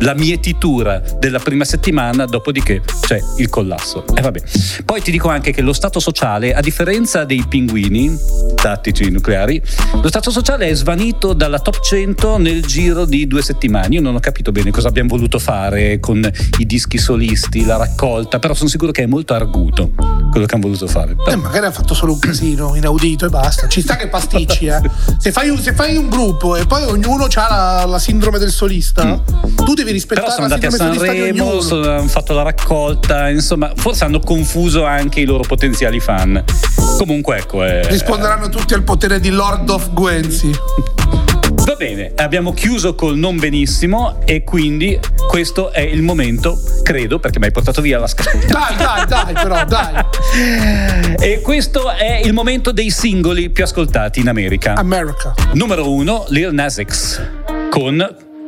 la mietitura della prima settimana, dopodiché c'è il collasso. E vabbè. Poi ti dico anche che lo stato sociale, a differenza dei pinguini tattici nucleari, lo stato sociale è svanito dalla top 100 nel giro di due settimane. Io non ho capito bene cosa abbiamo voluto fare con i dischi solisti, la raccolta, però sono sicuro che è molto arguto quello che hanno voluto fare. Eh, magari ha fatto solo un casino inaudito e basta. Ci sta che pasticci, eh. <laughs> Se fai un, se fai un gruppo e poi ognuno ha la, la sindrome del solista, tu devi rispettare Però sono andati a Sanremo, hanno fatto la raccolta, insomma, forse hanno confuso anche i loro potenziali fan. Comunque, ecco. eh, Risponderanno tutti al potere di Lord of Guenzi. Va bene, abbiamo chiuso col non benissimo e quindi questo è il momento, credo, perché mi hai portato via la scala. <laughs> Dai, dai, dai, però, dai. <laughs> E questo è il momento dei singoli più ascoltati in America. America. Numero uno, Lil Nas X con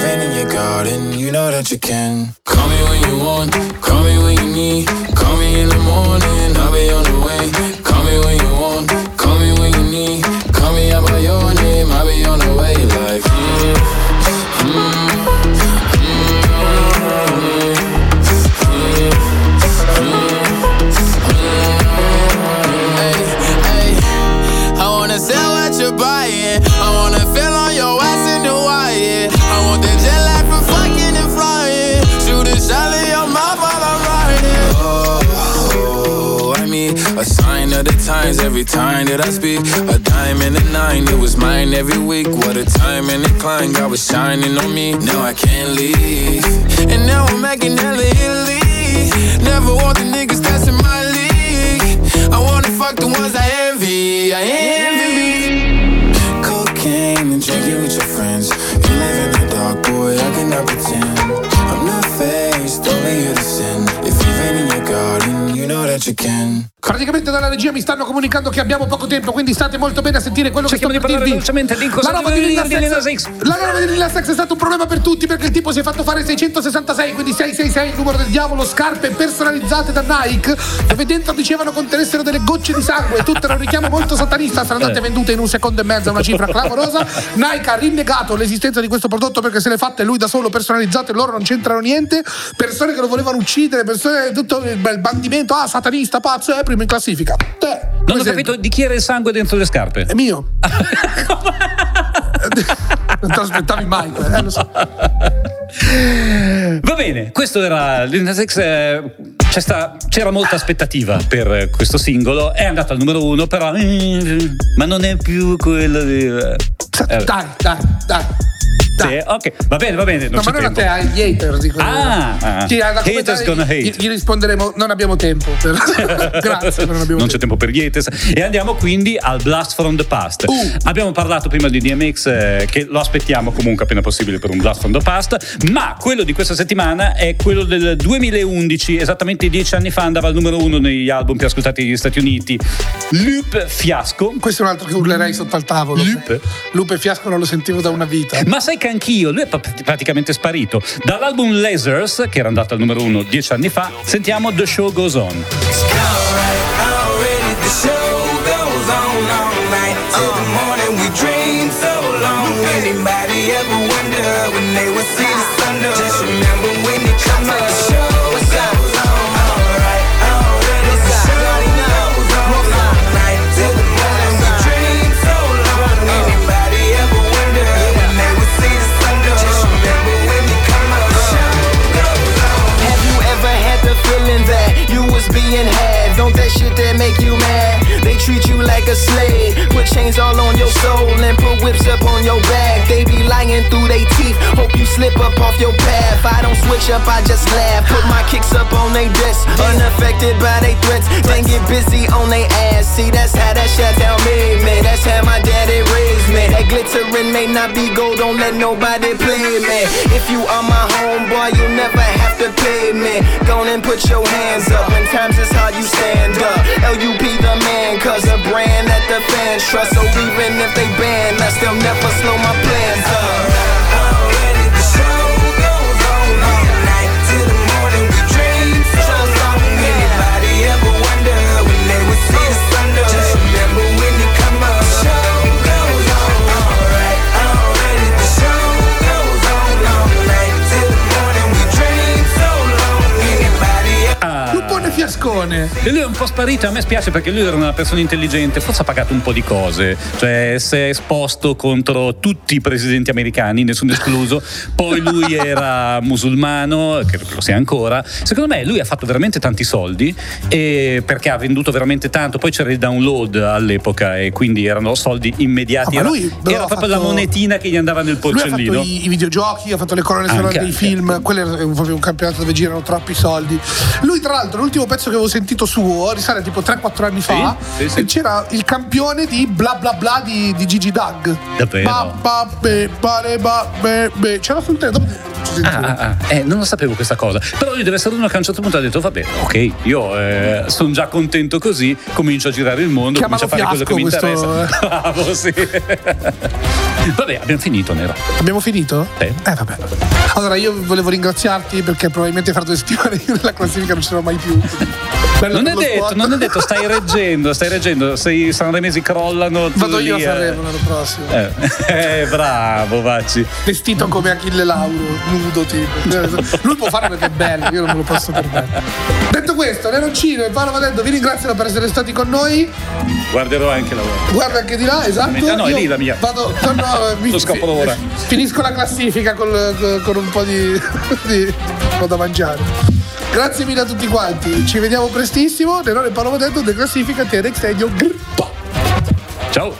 If in your garden, you know that you can. Call me when you want, call me when you need. Call me in the morning, times every time that I speak. A dime and a nine, it was mine every week. What a time and a climb, God was shining on me. Now I can't leave. And now I'm making hella Italy. Never want the niggas that's my league. I wanna fuck the ones I envy. I envy. Praticamente dalla regia mi stanno comunicando che abbiamo poco tempo, quindi state molto bene a sentire quello Cerchiamo che sto per dirvi. velocemente di cosa- La roba di Lil di Lil Nas Nas X. La roba di Lil Nas X è stato un problema per tutti perché il tipo si è fatto fare 666, quindi 666 il numero del diavolo, scarpe personalizzate da Nike, dove dentro dicevano contenessero delle gocce di sangue, tutte era un richiamo molto satanista, saranno andate Eh. vendute in un secondo e mezzo, una cifra clamorosa. Nike ha rinnegato l'esistenza di questo prodotto perché se le fatte lui da solo personalizzate, loro non c'entrano niente, persone che lo volevano uccidere, persone tutto il bandimento, ah satanista, pazzo, è primo in classifica. Te, Non ho come capito di chi era il sangue dentro le scarpe. È mio. <laughs> non te aspettavi mai, eh, lo so. Va bene, questo era Lil Nas X. eh, sta- c'era molta aspettativa per questo singolo. È andato al numero uno, però. eh, ma non è più quello di. eh, Dai, dai, dai. Sì, ok, va bene, va bene. Non No, ma non a tempo. te, agli hater dico. Ah, ah. Sì, Haters gonna hate. Gli, gli risponderemo, non abbiamo tempo. per- <laughs> Grazie, non abbiamo non c'è tempo per gli haters. E andiamo quindi al Blast from the Past. Uh. Abbiamo parlato prima di DMX, eh, che lo aspettiamo comunque appena possibile per un Blast from the Past. Ma quello di questa settimana è quello del 2011, esattamente dieci anni fa, andava al numero uno negli album più ascoltati negli Stati Uniti. Loop Fiasco. Questo è un altro che urlerei sotto al tavolo. Loop. Lupe e Fiasco non lo sentivo da una vita. Ma sai che anch'io, lui è pra- praticamente sparito. Dall'album Lasers, che era andato al numero uno dieci anni fa, sentiamo The Show Goes On. Already the show goes on all night till the morning. Switch up, I just laugh. Put my kicks up on they diss, unaffected by they threats. Then get busy on they ass. See, that's how that shit down me, man. That's how my daddy raised me. That glittering may not be gold, don't let nobody play me. If you are my homeboy, you'll never have to pay me. Go and put your hands up. When times is hard, you stand up. LUP the man, cause a brand that the fans trust. So even if they ban us, they'll never slow my plans up. Fiascone. E lui è un po' sparito, a me spiace perché lui era una persona intelligente, forse ha pagato un po' di cose, cioè si è esposto contro tutti i presidenti americani, nessuno escluso, poi lui <laughs> era musulmano, che lo sia ancora, secondo me lui ha fatto veramente tanti soldi e perché ha venduto veramente tanto, poi c'era il download all'epoca e quindi erano soldi immediati, Ah, era, lui però era proprio la fatto- monetina che gli andava nel Lui ha fatto porcellino. i, i videogiochi, ha fatto le colonne sonore dei anche. film, quello è proprio un campionato dove girano troppi soldi. Lui, tra l'altro, l'ultimo pezzo che avevo sentito suo risale tipo 3-4 anni fa. sì, sì. E c'era il campione di bla bla bla di, di Gigi Doug. Davvero? Ba, ba, be, ba, be, be. C'era sul telefono. Ah, ah, ah, eh, non lo sapevo questa cosa. Però lui deve essere uno che a un certo punto ha detto: Vabbè, ok, io eh, sono già contento così, comincio a girare il mondo, Chiamalo comincio a fare quello che mi fiasco interessa. questo, <laughs> Bravo, sì. <laughs> Vabbè, abbiamo finito, Nero. Abbiamo finito? Sì. Eh, vabbè. Allora, io volevo ringraziarti perché probabilmente fra due settimane io <laughs> nella classifica non ci sarò mai più. Non è detto, non è detto, stai reggendo, stai reggendo. Se i sanremesi crollano. Vado io a lì, eh. Sanremo l'anno prossimo. Eh, <laughs> eh, bravo, Vacci. Vestito come Achille Lauro, nudo tipo. Lui può farlo perché è bello, io non me lo posso permettere. Detto questo, Neroncino e Paolo Vadendo vi ringraziano per essere stati con noi. Guarderò anche la vostra. Guarda anche di là, esatto. Ah, no, è lì la mia. Vado, no, no, mi- <laughs> Lo scapolo ora. Finisco la classifica col- con un po' di, <laughs> di un po' da mangiare. Grazie mille a tutti quanti. Ci vediamo prestissimo. Nerone e Paolo Vadendo, The Classifica, TRX Radio. Grr. Ciao.